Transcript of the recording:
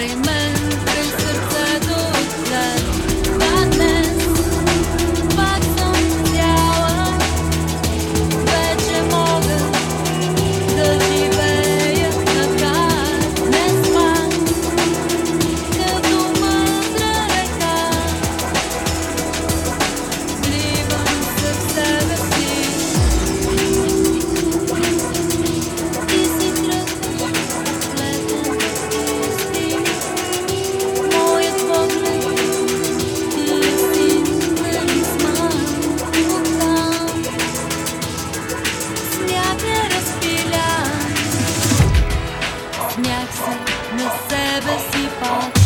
dreamer fall.